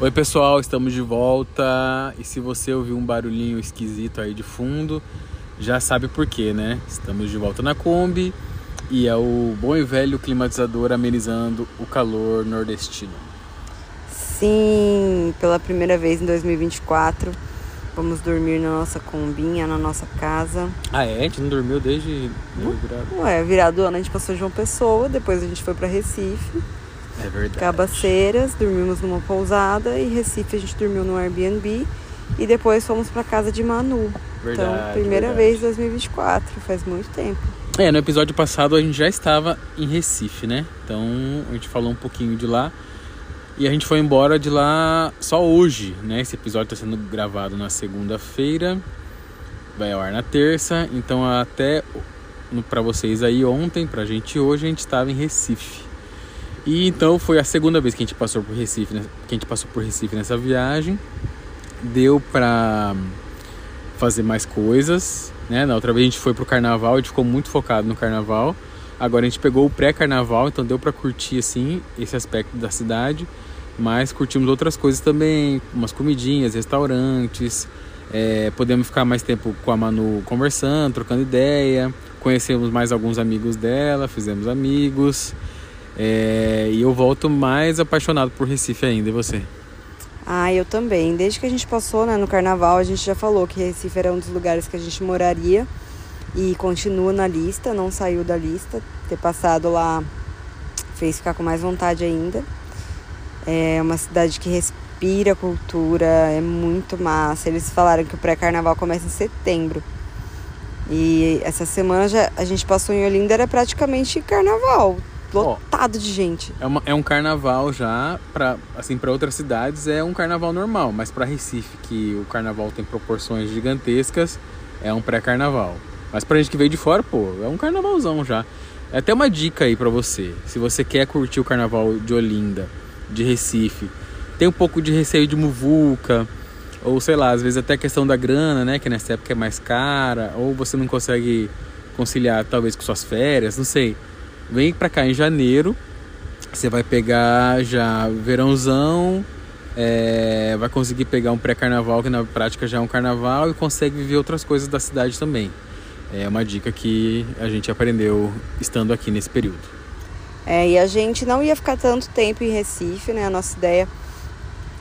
Oi pessoal, estamos de volta e se você ouvir um barulhinho esquisito aí de fundo, já sabe por quê, né? Estamos de volta na Kombi e é o bom e velho climatizador amenizando o calor nordestino. Sim, pela primeira vez em 2024, vamos dormir na nossa combinha, na nossa casa. Ah é? A gente não dormiu desde virado? Ué, virado ano a gente passou João Pessoa, depois a gente foi para Recife. É verdade. Cabaceiras, dormimos numa pousada e Recife a gente dormiu no Airbnb e depois fomos para casa de Manu. Verdade, então, primeira verdade. vez em 2024, faz muito tempo. É, no episódio passado a gente já estava em Recife, né? Então a gente falou um pouquinho de lá. E a gente foi embora de lá só hoje, né? Esse episódio está sendo gravado na segunda-feira, vai ao ar na terça. Então até para vocês aí ontem, pra gente hoje, a gente estava em Recife. E então foi a segunda vez que a gente passou por Recife, né? que a gente passou por Recife nessa viagem. Deu pra fazer mais coisas, né? Na outra vez a gente foi pro carnaval, a gente ficou muito focado no carnaval. Agora a gente pegou o pré-carnaval, então deu para curtir assim esse aspecto da cidade, mas curtimos outras coisas também, umas comidinhas, restaurantes. É, podemos ficar mais tempo com a Manu conversando, trocando ideia. Conhecemos mais alguns amigos dela, fizemos amigos. É, e eu volto mais apaixonado por Recife ainda, e você? Ah, eu também. Desde que a gente passou né, no carnaval, a gente já falou que Recife era um dos lugares que a gente moraria e continua na lista, não saiu da lista. Ter passado lá fez ficar com mais vontade ainda. É uma cidade que respira cultura, é muito massa. Eles falaram que o pré-carnaval começa em setembro. E essa semana já, a gente passou em Olinda, era praticamente carnaval lotado oh, de gente. É, uma, é um carnaval já para assim para outras cidades é um carnaval normal, mas para Recife que o carnaval tem proporções gigantescas é um pré-carnaval. Mas pra gente que veio de fora, pô, é um carnavalzão já. É até uma dica aí para você. Se você quer curtir o carnaval de Olinda, de Recife, tem um pouco de receio de muvuca, ou sei lá, às vezes até questão da grana, né, que nessa época é mais cara, ou você não consegue conciliar talvez com suas férias, não sei Vem pra cá em janeiro. Você vai pegar já verãozão, é, vai conseguir pegar um pré-carnaval, que na prática já é um carnaval, e consegue viver outras coisas da cidade também. É uma dica que a gente aprendeu estando aqui nesse período. É, e a gente não ia ficar tanto tempo em Recife, né? A nossa ideia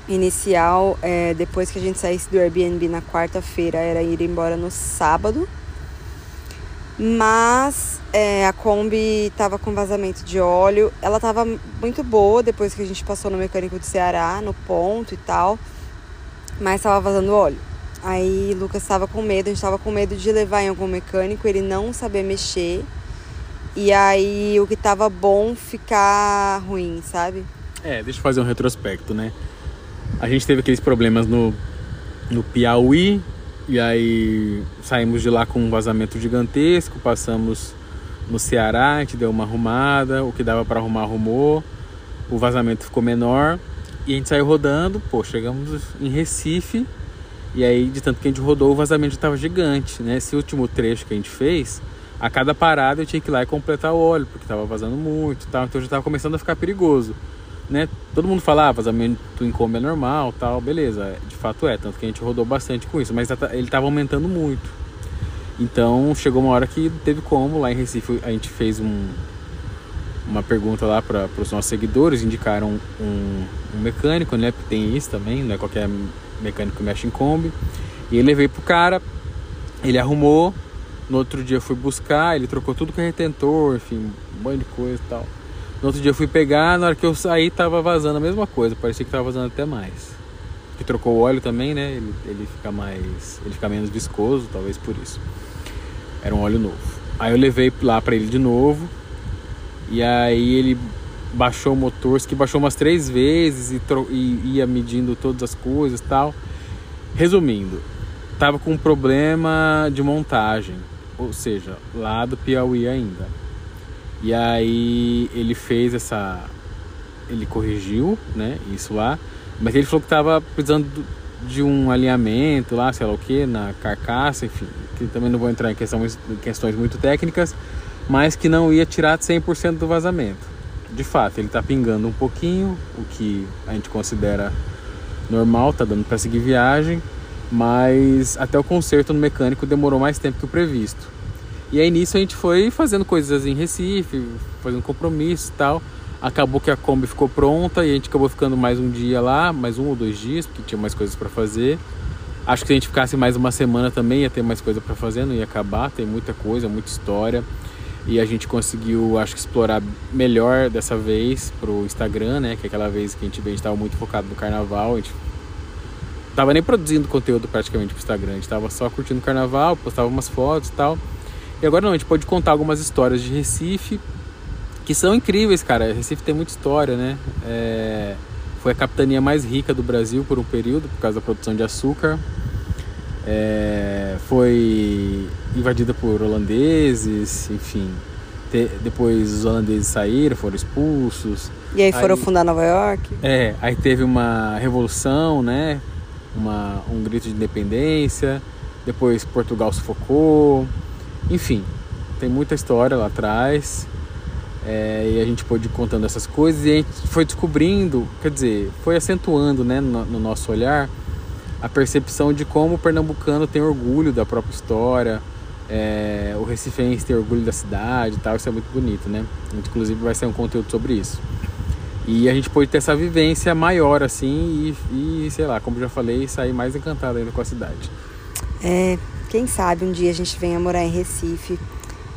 inicial, é, depois que a gente saísse do Airbnb na quarta-feira, era ir embora no sábado. Mas é, a Kombi estava com vazamento de óleo. Ela estava muito boa depois que a gente passou no mecânico do Ceará, no ponto e tal. Mas estava vazando óleo. Aí Lucas estava com medo, a gente estava com medo de levar em algum mecânico, ele não saber mexer. E aí o que estava bom ficar ruim, sabe? É, deixa eu fazer um retrospecto, né? A gente teve aqueles problemas no, no Piauí, e aí saímos de lá com um vazamento gigantesco, passamos no Ceará, a gente deu uma arrumada, o que dava para arrumar arrumou, o vazamento ficou menor e a gente saiu rodando, pô, chegamos em Recife e aí de tanto que a gente rodou o vazamento estava gigante, né? Esse último trecho que a gente fez, a cada parada eu tinha que ir lá e completar o óleo, porque estava vazando muito tal, então já estava começando a ficar perigoso né? Todo mundo fala, ah, vazamento em Kombi é normal, tal, beleza. De fato é, tanto que a gente rodou bastante com isso, mas ele estava aumentando muito. Então chegou uma hora que teve como, lá em Recife a gente fez um, uma pergunta lá para os nossos seguidores, indicaram um, um, mecânico, né? Porque tem isso também, não é qualquer mecânico mexe em Kombi. E eu levei pro cara, ele arrumou, no outro dia eu fui buscar, ele trocou tudo com retentor, enfim, um monte de coisa e tal. No outro dia eu fui pegar, na hora que eu saí tava vazando a mesma coisa, parecia que tava vazando até mais. Que trocou o óleo também, né? Ele, ele fica mais. ele fica menos viscoso, talvez por isso. Era um óleo novo. Aí eu levei lá para ele de novo. E aí ele baixou o motor, que baixou umas três vezes e, e ia medindo todas as coisas tal. Resumindo, tava com um problema de montagem, ou seja, lá do Piauí ainda. E aí ele fez essa. Ele corrigiu, né? Isso lá. Mas ele falou que estava precisando de um alinhamento lá, sei lá o que, na carcaça, enfim. Que também não vou entrar em questões, questões muito técnicas, mas que não ia tirar 100% do vazamento. De fato, ele está pingando um pouquinho, o que a gente considera normal, tá dando para seguir viagem, mas até o conserto no mecânico demorou mais tempo que o previsto. E aí nisso a gente foi fazendo coisas em Recife, fazendo compromissos e tal. Acabou que a Kombi ficou pronta e a gente acabou ficando mais um dia lá, mais um ou dois dias, porque tinha mais coisas para fazer. Acho que se a gente ficasse mais uma semana também ia ter mais coisa para fazer, não ia acabar, tem muita coisa, muita história. E a gente conseguiu, acho que, explorar melhor dessa vez pro Instagram, né? Que é aquela vez que a gente veio, a gente tava muito focado no carnaval, a gente tava nem produzindo conteúdo praticamente pro Instagram, a gente tava só curtindo o carnaval, postava umas fotos e tal. E agora não, a gente pode contar algumas histórias de Recife que são incríveis, cara. Recife tem muita história, né? É... Foi a capitania mais rica do Brasil por um período, por causa da produção de açúcar. É... Foi invadida por holandeses, enfim. Te... Depois os holandeses saíram, foram expulsos. E aí foram aí... fundar Nova York? É, aí teve uma revolução, né? Uma... Um grito de independência. Depois Portugal sufocou. Enfim, tem muita história lá atrás. É, e a gente pôde ir contando essas coisas e a gente foi descobrindo, quer dizer, foi acentuando né, no, no, nosso olhar a percepção de como o pernambucano tem orgulho da própria história, é, o recifense tem orgulho da cidade e tal, isso é muito bonito, né? Inclusive vai ser um conteúdo sobre isso. E a gente pôde ter essa vivência maior assim e, e sei lá, como já falei, sair mais encantado ainda com a cidade. É, quem sabe um dia a gente venha morar em Recife,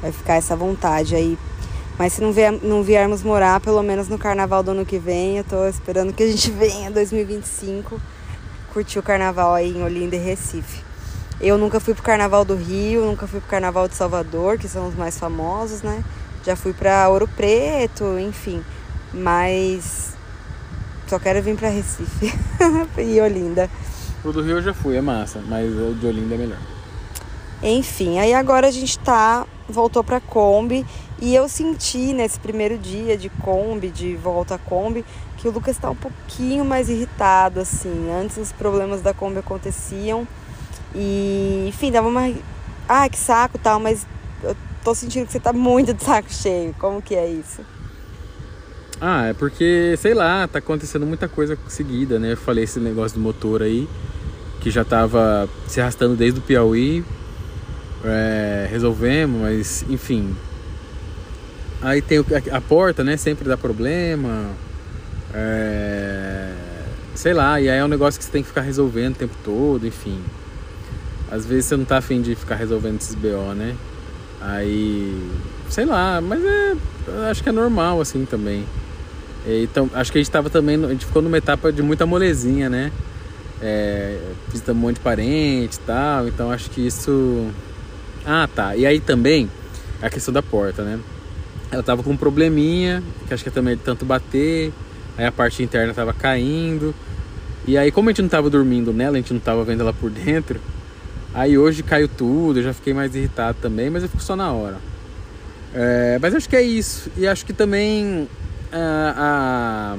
vai ficar essa vontade aí mas se não, vier, não viermos morar, pelo menos no carnaval do ano que vem, eu tô esperando que a gente venha 2025 curtir o carnaval aí em Olinda e Recife. Eu nunca fui pro carnaval do Rio, nunca fui pro carnaval de Salvador, que são os mais famosos, né? Já fui para Ouro Preto, enfim. Mas só quero vir para Recife e Olinda. O do Rio eu já fui, é massa, mas o de Olinda é melhor. Enfim, aí agora a gente tá voltou para Kombi e eu senti nesse primeiro dia de Kombi, de volta à Kombi, que o Lucas está um pouquinho mais irritado, assim. Antes os problemas da Kombi aconteciam e, enfim, dava uma. Ah, que saco tal, mas eu tô sentindo que você tá muito de saco cheio. Como que é isso? Ah, é porque, sei lá, tá acontecendo muita coisa seguida, né? Eu falei esse negócio do motor aí, que já tava se arrastando desde o Piauí. É, resolvemos, mas enfim, Aí tem a porta, né? Sempre dá problema. É... Sei lá, e aí é um negócio que você tem que ficar resolvendo o tempo todo, enfim. Às vezes você não tá afim de ficar resolvendo esses BO, né? Aí. Sei lá, mas é. Acho que é normal assim também. Então, acho que a gente tava também. A gente ficou numa etapa de muita molezinha, né? É, visitamos um monte de parente e tal. Então acho que isso. Ah, tá. E aí também a questão da porta, né? Ela tava com um probleminha, que acho que é também de tanto bater, aí a parte interna tava caindo. E aí, como a gente não tava dormindo nela, a gente não tava vendo ela por dentro, aí hoje caiu tudo, eu já fiquei mais irritado também, mas eu fico só na hora. É, mas acho que é isso. E acho que também a,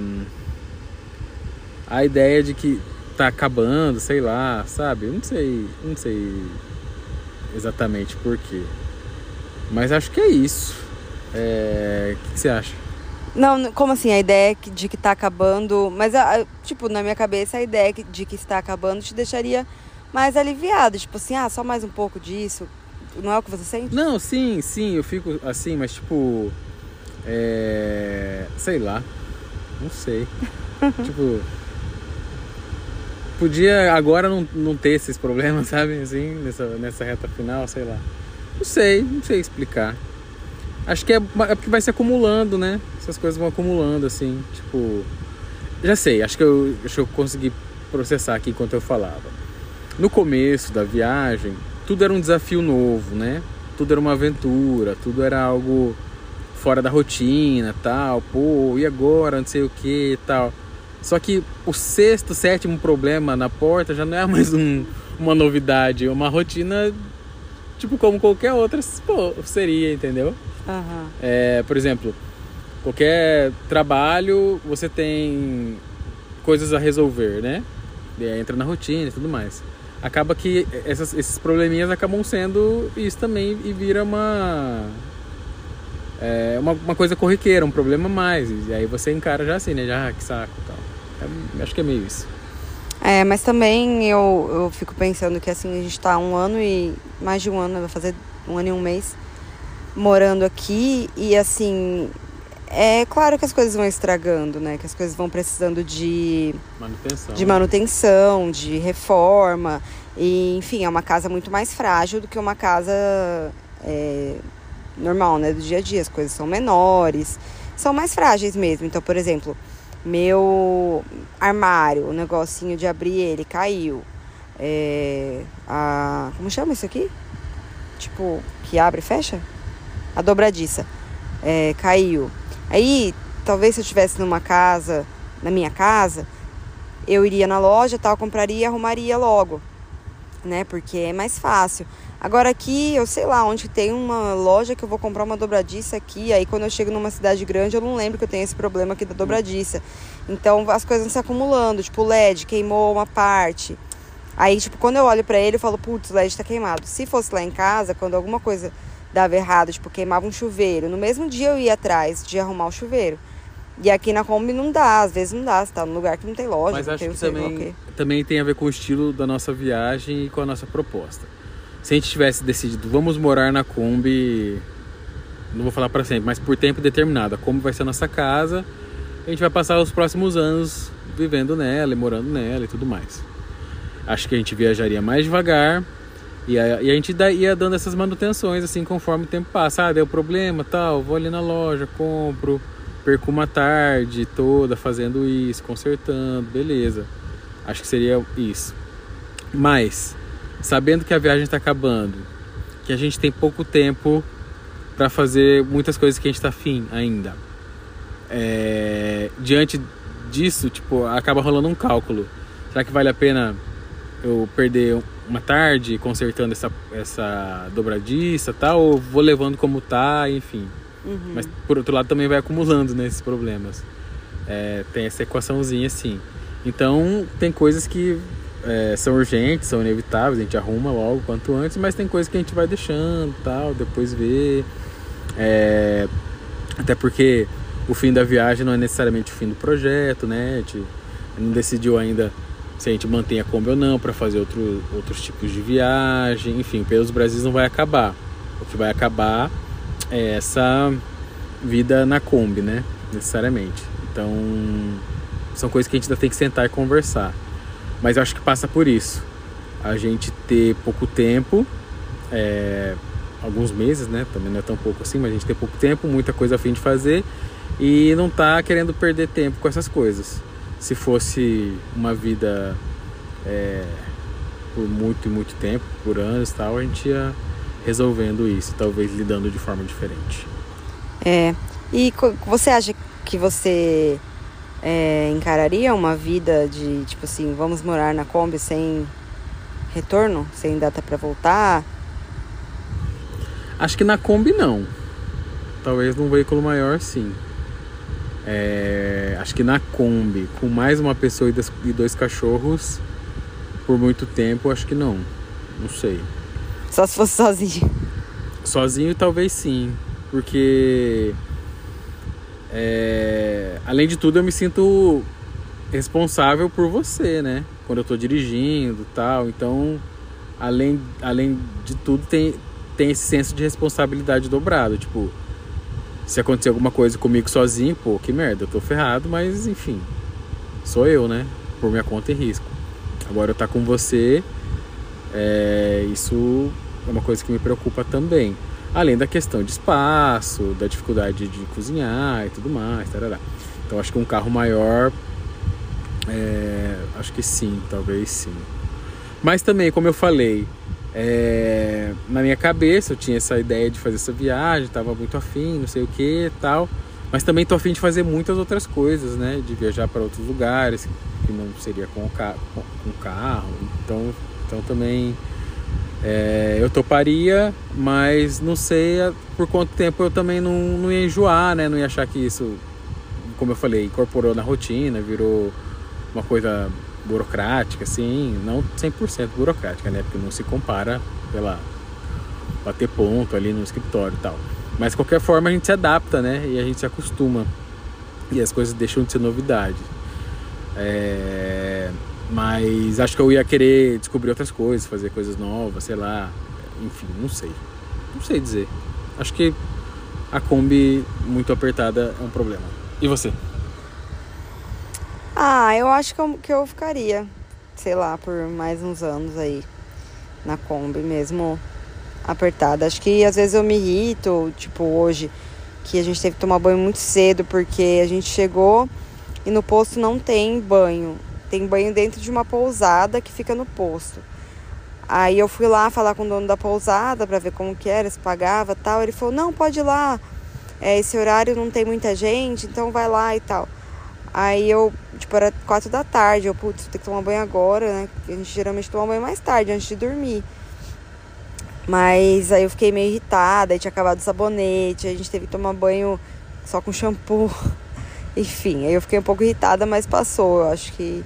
a, a ideia de que tá acabando, sei lá, sabe? Eu não sei, não sei exatamente por quê. Mas acho que é isso. É... O que, que você acha? Não, como assim? A ideia de que está acabando. Mas, tipo, na minha cabeça, a ideia de que está acabando te deixaria mais aliviado. Tipo assim, ah, só mais um pouco disso. Não é o que você sente? Não, sim, sim, eu fico assim, mas tipo. É. Sei lá. Não sei. tipo. Podia agora não, não ter esses problemas, sabe? Assim, nessa, nessa reta final, sei lá. Não sei, não sei explicar. Acho que é, é porque vai se acumulando, né? Essas coisas vão acumulando, assim. Tipo. Já sei, acho que eu, acho que eu consegui processar aqui enquanto eu falava. No começo da viagem, tudo era um desafio novo, né? Tudo era uma aventura, tudo era algo fora da rotina, tal. Pô, e agora? Não sei o que tal. Só que o sexto, sétimo problema na porta já não é mais um, uma novidade, é uma rotina tipo como qualquer outra pô, seria, entendeu? Uhum. É, por exemplo, qualquer trabalho você tem coisas a resolver, né? E entra na rotina e tudo mais. Acaba que essas, esses probleminhas acabam sendo isso também e vira uma, é, uma, uma coisa corriqueira, um problema mais. E aí você encara já assim, né? Já, ah, que saco tal. É, acho que é meio isso. É, mas também eu, eu fico pensando que assim, a gente tá um ano e. mais de um ano, vai fazer um ano e um mês morando aqui e assim. É claro que as coisas vão estragando, né? Que as coisas vão precisando de Manutenção. de manutenção, de reforma. E, enfim, é uma casa muito mais frágil do que uma casa é, normal, né? Do dia a dia. As coisas são menores, são mais frágeis mesmo. Então, por exemplo, meu armário, o negocinho de abrir ele caiu. É, a, como chama isso aqui? Tipo, que abre e fecha? A dobradiça. É, caiu. Aí, talvez se eu estivesse numa casa, na minha casa, eu iria na loja, tal, compraria e arrumaria logo, né? Porque é mais fácil. Agora aqui, eu sei lá, onde tem uma loja que eu vou comprar uma dobradiça aqui, aí quando eu chego numa cidade grande, eu não lembro que eu tenho esse problema aqui da dobradiça. Então as coisas vão se acumulando, tipo o LED queimou uma parte. Aí, tipo, quando eu olho para ele, eu falo, putz, o LED tá queimado. Se fosse lá em casa, quando alguma coisa dava errado, tipo, queimava um chuveiro, no mesmo dia eu ia atrás de arrumar o chuveiro. E aqui na Kombi não dá, às vezes não dá, você tá num lugar que não tem loja, Mas acho tem que também, também tem a ver com o estilo da nossa viagem e com a nossa proposta. Se a gente tivesse decidido, vamos morar na Kombi, não vou falar para sempre, mas por tempo determinado, a Kombi vai ser a nossa casa, a gente vai passar os próximos anos vivendo nela e morando nela e tudo mais. Acho que a gente viajaria mais devagar e a, e a gente ia dando essas manutenções assim conforme o tempo passa. Ah, deu problema, tal, vou ali na loja, compro, perco uma tarde toda fazendo isso, consertando, beleza. Acho que seria isso. Mas, sabendo que a viagem está acabando, que a gente tem pouco tempo para fazer muitas coisas que a gente está afim ainda. É, diante disso, tipo, acaba rolando um cálculo. Será que vale a pena eu perder uma tarde consertando essa, essa dobradiça tal? Ou vou levando como tá, enfim. Uhum. Mas por outro lado também vai acumulando né, esses problemas. É, tem essa equaçãozinha assim. Então tem coisas que é, são urgentes, são inevitáveis, a gente arruma logo quanto antes, mas tem coisas que a gente vai deixando tal, depois vê. É, até porque o fim da viagem não é necessariamente o fim do projeto, né? A gente não decidiu ainda se a gente mantém a Kombi ou não para fazer outro, outros tipos de viagem. Enfim, pelos Brasis não vai acabar. O que vai acabar é essa vida na Kombi, né? Necessariamente. Então, são coisas que a gente ainda tem que sentar e conversar. Mas eu acho que passa por isso. A gente ter pouco tempo, é, alguns meses, né? Também não é tão pouco assim, mas a gente tem pouco tempo, muita coisa a fim de fazer e não tá querendo perder tempo com essas coisas. Se fosse uma vida é, por muito e muito tempo, por anos e tal, a gente ia resolvendo isso, talvez lidando de forma diferente. É. E você acha que você é, encararia uma vida de, tipo assim, vamos morar na Kombi sem retorno? Sem data pra voltar? Acho que na Kombi não. Talvez num veículo maior sim. É, acho que na Kombi, com mais uma pessoa e dois- e dois cachorros, por muito tempo, acho que não. Não sei. Só se fosse sozinho. Sozinho talvez sim, porque é, além de tudo eu me sinto responsável por você, né? Quando eu tô dirigindo, tal. Então, além, além de tudo tem tem esse senso de responsabilidade dobrado, tipo, se acontecer alguma coisa comigo sozinho, pô, que merda, eu tô ferrado, mas enfim, sou eu, né? Por minha conta e risco. Agora eu tá com você, é, isso é uma coisa que me preocupa também. Além da questão de espaço, da dificuldade de cozinhar e tudo mais, tarará. Então acho que um carro maior, é, acho que sim, talvez sim. Mas também, como eu falei, é, na minha cabeça eu tinha essa ideia de fazer essa viagem, tava muito afim, não sei o que tal. Mas também tô afim de fazer muitas outras coisas, né? De viajar para outros lugares, que não seria com o ca- com, com carro. Então, então também é, eu toparia, mas não sei a- por quanto tempo eu também não, não ia enjoar, né? Não ia achar que isso, como eu falei, incorporou na rotina, virou uma coisa burocrática, assim, não 100% burocrática, né? Porque não se compara pela bater ponto ali no escritório e tal. Mas de qualquer forma a gente se adapta, né? E a gente se acostuma. E as coisas deixam de ser novidade. É, Mas acho que eu ia querer descobrir outras coisas, fazer coisas novas, sei lá. Enfim, não sei. Não sei dizer. Acho que a Kombi muito apertada é um problema. E você? Ah, eu acho que eu, que eu ficaria, sei lá, por mais uns anos aí na Kombi mesmo apertada. Acho que às vezes eu me irrito, tipo hoje, que a gente teve que tomar banho muito cedo porque a gente chegou e no posto não tem banho. Tem banho dentro de uma pousada que fica no posto. Aí eu fui lá falar com o dono da pousada para ver como que era, se pagava tal. Ele falou, não, pode ir lá. É, esse horário não tem muita gente, então vai lá e tal. Aí eu, tipo, era quatro da tarde. Eu, putz, tem que tomar banho agora, né? A gente geralmente toma banho mais tarde, antes de dormir. Mas aí eu fiquei meio irritada, aí tinha acabado o sabonete, a gente teve que tomar banho só com shampoo. Enfim, aí eu fiquei um pouco irritada, mas passou. Eu acho que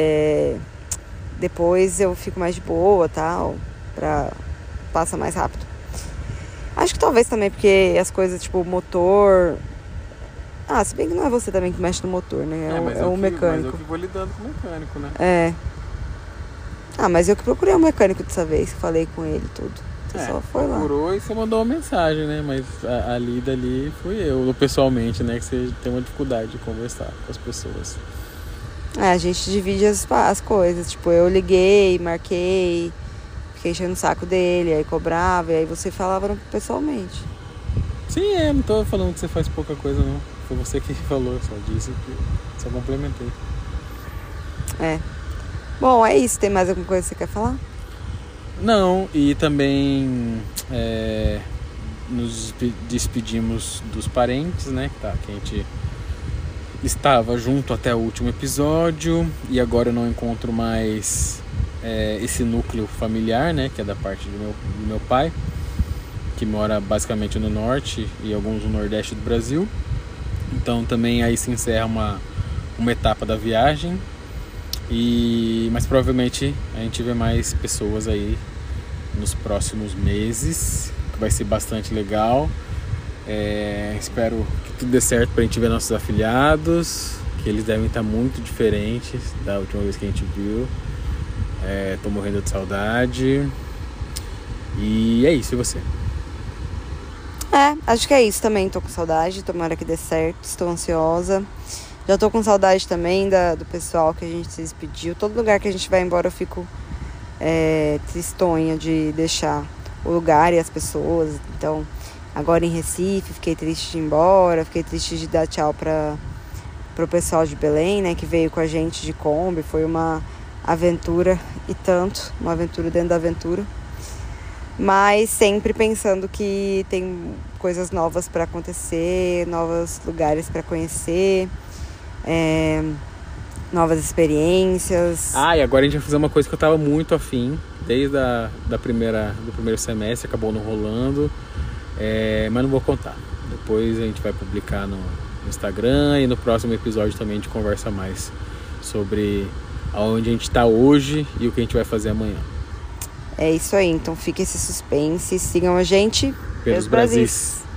é, depois eu fico mais de boa, tal, pra passa mais rápido. Acho que talvez também porque as coisas, tipo, motor. Ah, se bem que não é você também que mexe no motor, né? É, é é o que, mecânico. Mas eu que vou lidando com o mecânico, né? É. Ah, mas eu que procurei o mecânico dessa vez, falei com ele tudo. Você é, só foi lá. Procurou e você mandou uma mensagem, né? Mas a, a lida ali fui eu, pessoalmente, né? Que você tem uma dificuldade de conversar com as pessoas. É, a gente divide as, as coisas. Tipo, eu liguei, marquei, fiquei enchendo o saco dele, aí cobrava, e aí você falava pessoalmente. Sim, é, não tô falando que você faz pouca coisa não. Foi você que falou, só disse que só complementei. É. Bom, é isso. Tem mais alguma coisa que você quer falar? Não, e também é, nos despedimos dos parentes, né? Que, tá, que a gente estava junto até o último episódio e agora eu não encontro mais é, esse núcleo familiar, né, que é da parte do meu, do meu pai, que mora basicamente no norte e alguns no nordeste do Brasil. Então também aí se encerra uma, uma etapa da viagem. E mas provavelmente a gente vê mais pessoas aí nos próximos meses, que vai ser bastante legal. É, espero que tudo dê certo para a gente ver nossos afiliados, que eles devem estar muito diferentes da última vez que a gente viu. É, tô morrendo de saudade. E é isso, e você? É, acho que é isso também. Tô com saudade, tomara que dê certo, estou ansiosa. Já tô com saudade também da, do pessoal que a gente se despediu. Todo lugar que a gente vai embora eu fico é, tristonha de deixar o lugar e as pessoas. Então, agora em Recife, fiquei triste de ir embora, fiquei triste de dar tchau para o pessoal de Belém, né, que veio com a gente de Kombi, foi uma aventura e tanto, uma aventura dentro da aventura. Mas sempre pensando que tem coisas novas para acontecer, novos lugares para conhecer, é, novas experiências. Ah, e agora a gente vai fazer uma coisa que eu estava muito afim, desde a da primeira, do primeiro semestre, acabou não rolando. É, mas não vou contar. Depois a gente vai publicar no, Instagram e no próximo episódio também a gente conversa mais sobre aonde a gente está hoje e o que a gente vai fazer amanhã. É isso aí, então fica esse suspense, sigam a gente pelos Brasis. Brasis.